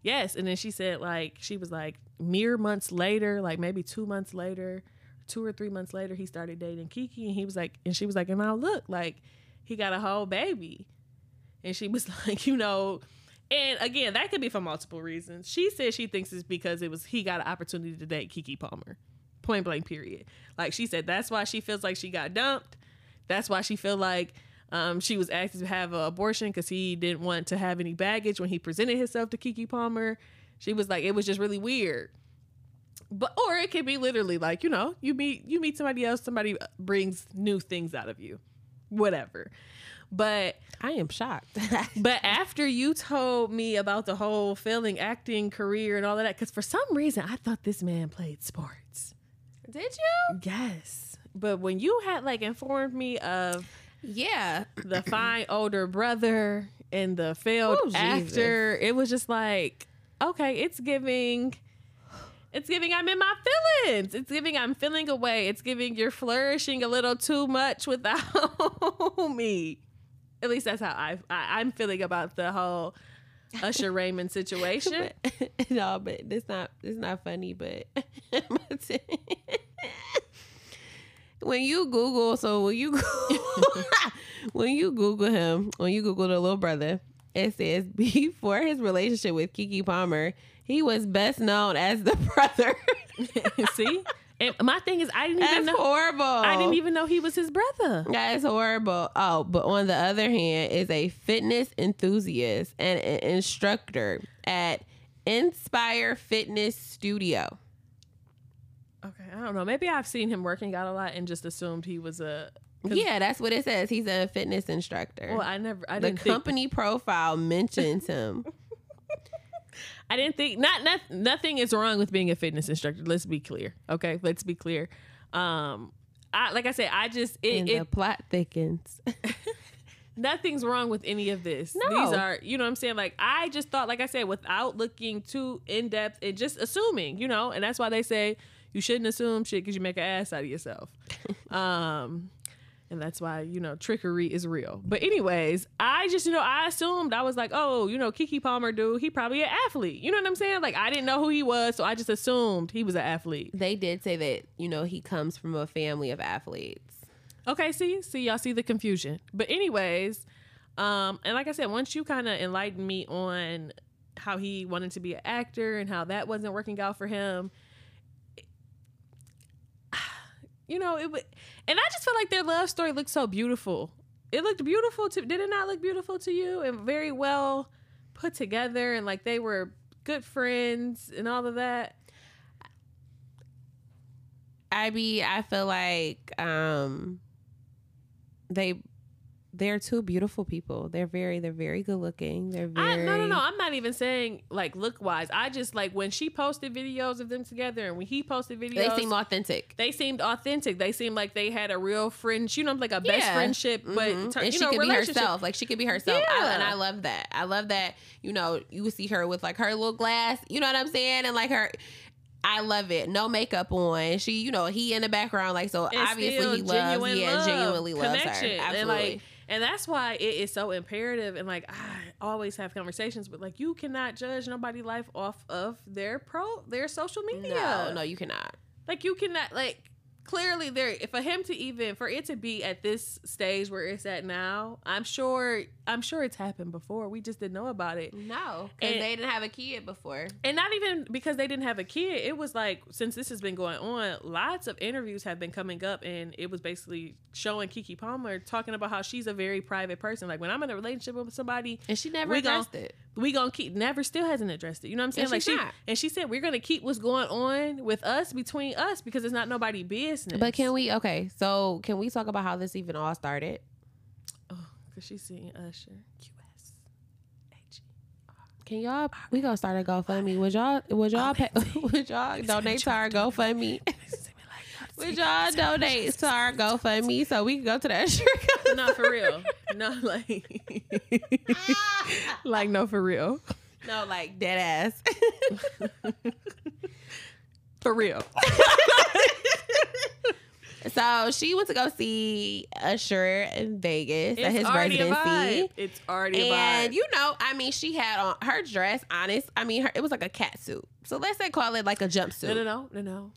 Yes, and then she said like she was like mere months later, like maybe two months later, two or three months later, he started dating Keke, and he was like, and she was like, and now look, like he got a whole baby, and she was like, you know. And again, that could be for multiple reasons. She said she thinks it's because it was he got an opportunity to date Keke Palmer. Point blank period. Like she said that's why she feels like she got dumped. That's why she feel like um, she was asked to have an abortion because he didn't want to have any baggage when he presented himself to Keke Palmer. She was like, it was just really weird. But or it could be literally like you know you meet you meet somebody else, somebody brings new things out of you, whatever. But I am shocked. but after you told me about the whole failing acting career and all of that, because for some reason I thought this man played sports. Did you? Yes. But when you had like informed me of Yeah. the fine older brother and the failed Oh, Jesus. it was just like, okay, it's giving it's giving I'm in my feelings. It's giving I'm feeling away. It's giving you're flourishing a little too much without me. At least that's how I, I I'm feeling about the whole Usher Raymond situation. no, but it's not it's not funny, but when you Google, so when you when you Google him, when you Google the little brother, it says before his relationship with Keke Palmer, he was best known as the brother. See? And my thing is I didn't even That's know horrible. I didn't even know he was his brother. That is horrible. Oh, but on the other hand, is a fitness enthusiast and an instructor at Inspire Fitness Studio. Okay, I don't know. Maybe I've seen him working out a lot and just assumed he was a. Yeah, that's what it says. He's a fitness instructor. Well, I never I the didn't think company profile mentions him. I didn't think not, not nothing is wrong with being a fitness instructor. Let's be clear. Okay, let's be clear. Um I like I said, I just it, and it the plot thickens. nothing's wrong with any of this. No. These are, you know what I'm saying? Like, I just thought, like I said, without looking too in depth and just assuming, you know, and that's why they say you shouldn't assume shit because you make an ass out of yourself. um, and that's why, you know, trickery is real. But, anyways, I just, you know, I assumed, I was like, oh, you know, Keke Palmer, dude, he probably an athlete. You know what I'm saying? Like, I didn't know who he was, so I just assumed he was an athlete. They did say that, you know, he comes from a family of athletes. Okay, see, see, y'all see the confusion. But anyways, um, and like I said, once you kind of enlightened me on how he wanted to be an actor and how that wasn't working out for him, you know, it would, and I just feel like their love story looked so beautiful. It looked beautiful to, did it not look beautiful to you? And very well put together, and like they were good friends and all of that. I be I feel like um they they're two beautiful people. They're very they're very good looking. They're I, very no, no, no. I'm not even saying like look wise. I just like when she posted videos of them together and when he posted videos, They seem authentic. they seemed authentic. They seemed like they had a real friend, you know, like a best Yeah. friendship, but Mhm. ter- and you she know, could be herself. Like she could be herself. I, and I love that. I love that. You know, you would see her with like her little glass. You know what I'm saying? And like her. I love it. No makeup on. She, you know, he in the background, like so. And obviously, he loves. Yeah, love, genuinely loves her. Absolutely. And like, and that's why it is so imperative. And like, I always have conversations, but like, you cannot judge nobody' life off of their pro, their social media. no, no, you cannot. Like you cannot like clearly there for him to even for it to be at this stage where it's at now, I'm sure I'm sure it's happened before. We just didn't know about it. No, because they didn't have a kid before. And not even because they didn't have a kid. It was like since this has been going on, lots of interviews have been coming up and it was basically showing Keke Palmer talking about how she's a very private person. Like when I'm in a relationship with somebody, And she never addressed it. we gonna keep never still hasn't addressed it. You know what I'm saying? And like she's she not. and she said we're gonna keep what's going on with us between us because it's not nobody business. But can we? Okay, so can we talk about how this even all started? Oh, cause she's seeing Usher. QS. Can y'all? We gonna start a GoFundMe. Would y'all? Would y'all? Pay, would y'all donate to our GoFundMe? Would y'all donate to our GoFundMe so we can go to that shirt? No, for real. No, like, like no, for real. no, like dead ass. For real. So she went to go see Usher in Vegas at his already a vibe. residency. It's already a And you know, I mean, she had on her dress. Honest, I mean, her, it was like a cat suit. So let's say call it like a jumpsuit. no, no, no, no, no.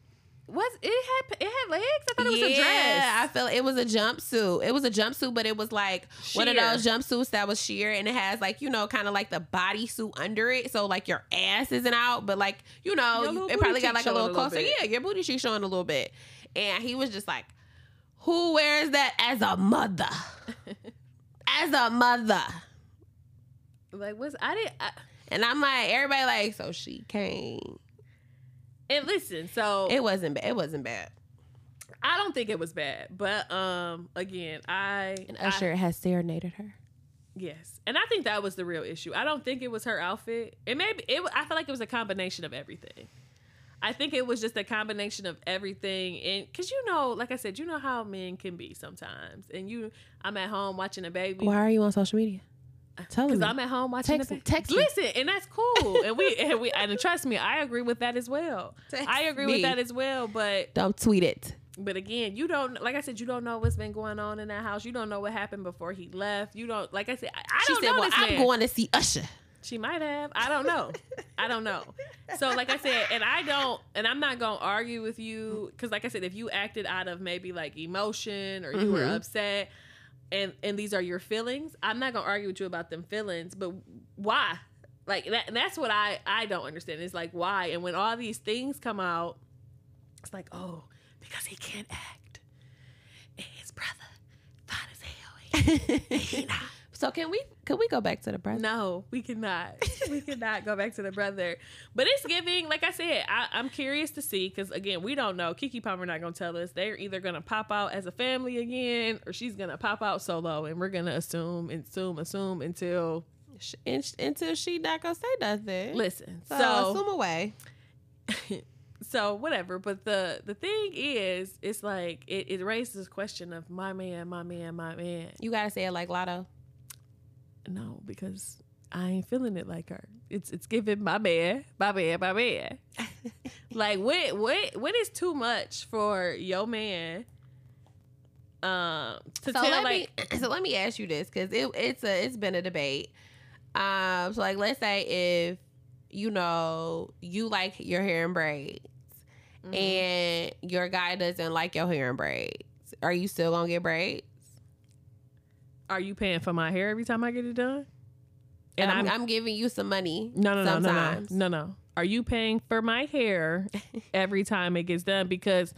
Was it had it had legs? I thought it was yeah, a dress. Yeah, I feel it was a jumpsuit. It was a jumpsuit, but it was like one of those jumpsuits that was sheer and it has like, you know, kind of like the bodysuit under it. So like your ass isn't out, but like, you know, it probably got like a little showing a little closer. Yeah, your booty cheek showing a little bit. And he was just like, Who wears that as a mother? as a mother. like what's I didn't. I, And I'm like, everybody like, so she came. and listen, so It wasn't bad. It wasn't bad. I don't think it was bad, but um, again, I And I- Usher has serenaded her. Yes, and I think that was the real issue. I don't think it was her outfit. It maybe it. I feel like it was a combination of everything. I think it was just a combination of everything, and because you know, like I said, you know how men can be sometimes. And you, I'm at home watching a baby. Why are you on social media? Tell Because. I'm at home watching Text the baby. text. Listen, and that's cool. and we and we and trust me, I agree with that as well. Text I agree me. with that as well. But Don't tweet it. but again, you don't like I said, you don't know what's been going on in that house. You don't know what happened before he left. You don't like I said. I, I She don't said, know "Well, this I'm man. going to see Usher." She might have. I don't know. I don't know. So, like I said, and I don't, and I'm not gonna argue with you because, like I said, if you acted out of maybe like emotion or you were Mhm. upset, and and these are your feelings, I'm not gonna argue with you about them feelings. But why? Like that. That's what I I don't understand. Is like why? And when all these things come out, it's like oh, because he can't act, and his brother fine as hell. He, he not. So can we can we go back to the brother? No, we cannot. we cannot go back to the brother. But it's giving, like I said, I, I'm curious to see because again, we don't know. Keke Palmer not gonna tell us. They're either gonna pop out as a family again, or she's gonna pop out solo, and we're gonna assume, assume, assume until Sh- in- until she not gonna say nothing. listen. so, So, assume away. so whatever. But the the thing is, it's like it, it raises this question of my man, my man, my man. You gotta say it like Lotto. No, because I ain't feeling it like her. It's it's giving my man, my man, my man. like what what what is too much for your man? Um, to so tell let like me so let me ask you this because it, it's a it's been a debate. Um, so like let's say if you know you like your hair in braids Mhm. and your guy doesn't like your hair in braids, are you still gonna get braids? Are you paying for my hair every time I get it done? And I'm, I'm giving you some money. No, no, no, no, no, no, no. Are you paying for my hair every time it gets done? Because,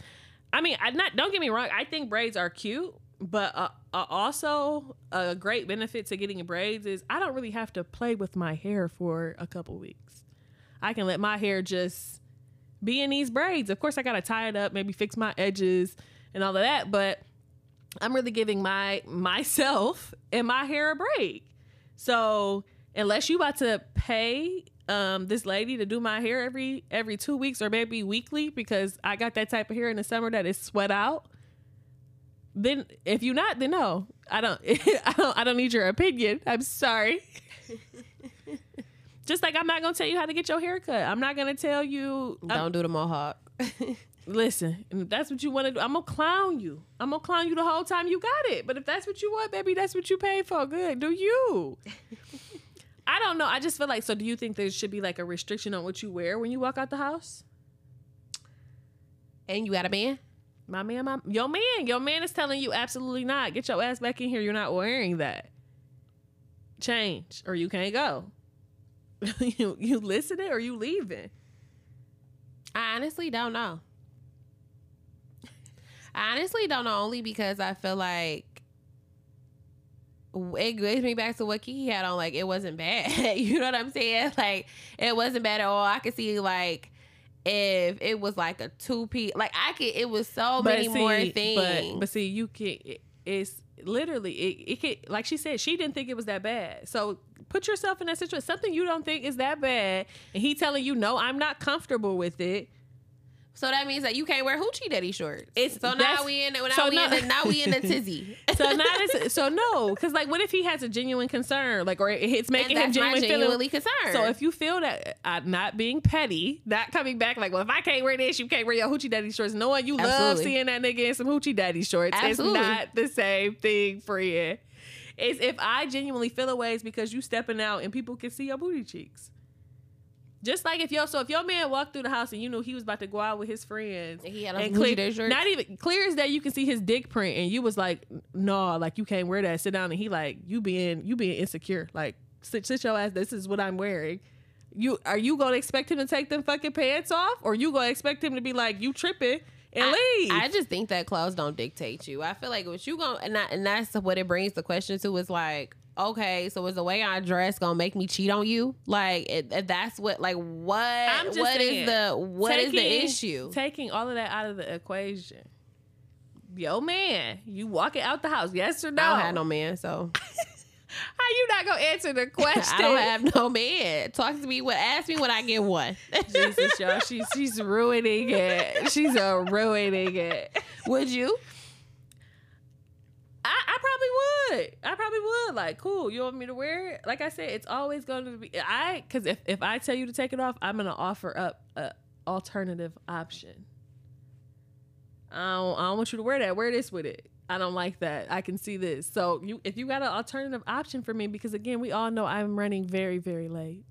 I mean, I not. Don't get me wrong. I think braids are cute, but uh, uh, also a great benefit to getting braids is I don't really have to play with my hair for a couple weeks. I can let my hair just be in these braids. Of course, I gotta tie it up, maybe fix my edges and all of that, but I'm really giving my myself and my hair a break. So unless you about to pay um, this lady to do my hair every every two weeks or maybe weekly because I got that type of hair in the summer that is sweat out, then if you're not, then no, I don't. I don't. I don't need your opinion. I'm sorry. Just like I'm not gonna tell you how to get your hair cut. I'm not gonna tell you. I'm- Don't do the mohawk. Listen, if that's what you want to do, I'm gonna clown you. I'm gonna clown you the whole time you got it. But if that's what you want, baby, that's what you paid for. Good, do you? I don't know. I just feel like. So, do you think there should be like a restriction on what you wear when you walk out the house? and you got a man? My man, my your man, your man is telling you absolutely not. Get your ass back in here. You're not wearing that. Change, or you can't go. you you listening or you leaving? I honestly don't know. I honestly don't know only because I feel like it brings me back to what Keke had on. Like it wasn't bad. you know what I'm saying? Like it wasn't bad at all. I could see like if it was like a two piece. Like I could. It was so many more things. But, but see, you can. it- It's literally it. It could, like she said, she didn't think it was that bad. So put yourself in that situation. Something you don't think is that bad, and he telling you, "No, I'm not comfortable with it." So that means that you can't wear hoochie daddy shorts. It's- so now we in. Now so we no- in. The, now we in the tizzy. So not as, so no, because like, what if he has a genuine concern, like, or it's making him genuine feeling. genuinely concerned. So if you feel that uh, not being petty, not coming back like, well, if I can't wear this, you can't wear your hoochie daddy shorts. Knowing you love seeing that nigga in some hoochie daddy shorts, Absolutely. it's not the same thing, friend. It's if I genuinely feel a ways because you stepping out and people can see your booty cheeks. Just like if your so if your man walked through the house and you knew he was about to go out with his friends, and he had on clear, not even clear as that you can see his dick print and you was like no like you can't wear that. Sit down and he like you being you being insecure. Like sit, sit your ass this is what i'm wearing. You are you gonna expect him to take them fucking pants off? Or you gonna expect him to be like you tripping and leave? I just think that clothes don't dictate you. I feel like what you going and, that, and that's what it brings the question to is like, okay, so is the way I dress gonna make me cheat on you? Like, it, it- that's what, like, what, I'm just what is saying, the, what is the issue? taking all of that out of the equation yo man you walking out the house yes or no I don't have no man, so how you not gonna answer the question I don't have no man. Talk to me. What? Ask me when I get one. Jesus, y'all, she's she's ruining it. She's uh, ruining it. Would you? I, I probably would. I probably would. Like, cool. You want me to wear it? Like I said, it's always going to be. I because if if I tell you to take it off, I'm gonna offer up a alternative option. I don't, I don't want you to wear that. Wear this with it. I don't like that. I can see this. So you, if you got an alternative option for me, because again, we all know I'm running very, very late.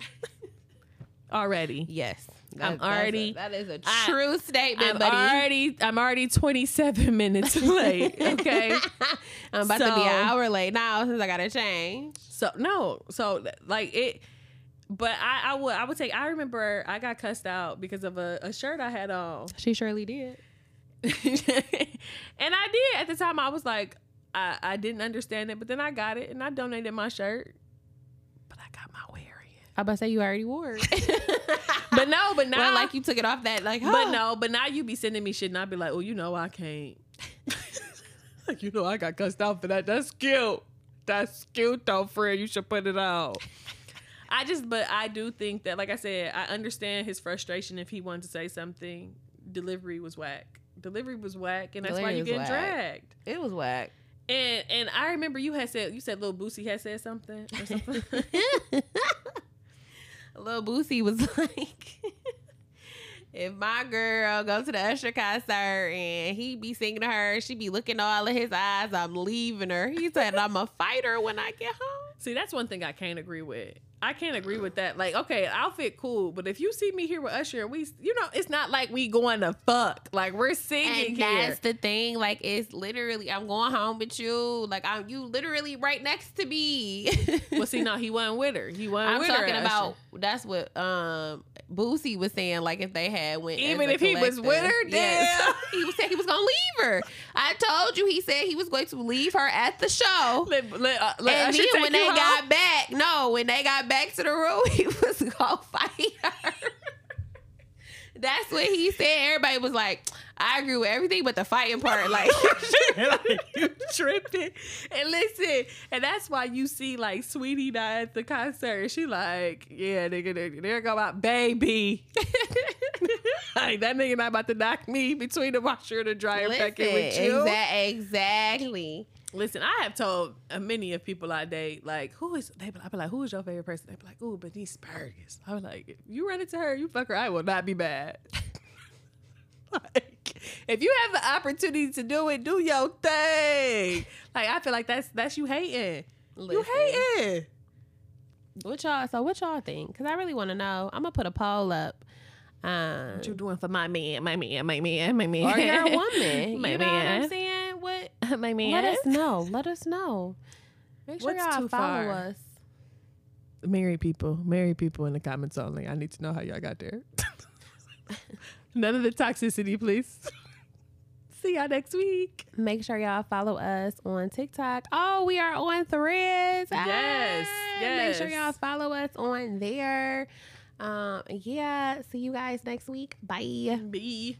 already. Yes. I'm that's a- already- that is a true statement, I'm buddy. already I'm already 27 minutes late. Okay. I'm about to be an hour late now since I gotta change. So no, so like it, but I I would I would take. I remember I got cussed out because of a, a shirt I had on, She surely did. and I did at the time. I was like, I I didn't understand it, but then I got it and I donated my shirt, but I got my wearing. I about to say you already wore it. But no, but now well, like you took it off that like, But no, but now you be sending me shit, and I be like, oh, you know I can't. like you know I got cussed out for that. That's cute. That's cute though, friend. You should put it out. I just, but I do think that, like I said, I understand his frustration if he wanted to say something. Delivery was whack. Delivery was whack, and that's why you getting whack. dragged. It was whack. And and I remember you had said you said Lil Boosie had said something or something. Lil Boosie was like, if my girl go to the Usher concert and he be singing to her, she be looking all of his eyes, I'm leaving her. He said, I'm a fighter when I get home. See, that's one thing I can't agree with. I can't agree with that. Like, okay, outfit cool, but if you see me here with Usher, we, you know, it's not like we going to fuck. Like we're singing And here. that's the thing. Like, it's literally, I'm going home with you. Like, I'm you literally right next to me. well, see, no, he wasn't with her. He wasn't I'm with her. talking Usher. about that's what um Boosie was saying. Like if they had went, Even if he was with her? Yes. Damn. he was saying he was gonna leave her. I told you he said he was going to leave her at the show. Let, let, uh, let and then when they home. got back, no, when they got back to the room, he was gonna fight her. That's what he said. Everybody was like, I agree with everything but the fighting part. Like, like you tripping. And listen, and that's why you see like Sweetie die at the concert. She like, yeah, nigga, nigga there go my baby. like that nigga not about to knock me between the washer and the dryer listen, back in with you. exa- exactly. Listen, I have told uh, many of people I date, like, who is, they be, I be like, who is your favorite person? They be like, ooh, Bernice Burgos. I was like, if you run into her, you fuck her, I will not be mad. like, if you have the opportunity to do it, do your thing. Like, I feel like that's that's you hating. You hating. What y'all? So what y'all think? Because I really want to know. I'm gonna put a poll up. Um, What you doing for my man, my man, my man, my man? or your woman. my you know what I'm man. saying? What? my man. Let us know. Let us know. Make sure What's y'all follow far? us. married people, married people in the comments only. I need to know how y'all got there. None of the toxicity, please. See y'all next week. Make sure y'all follow us on TikTok. Oh, we are on Threads. Yes, Ah, Make sure y'all follow us on there. Um, yeah. See you guys next week. Bye. B.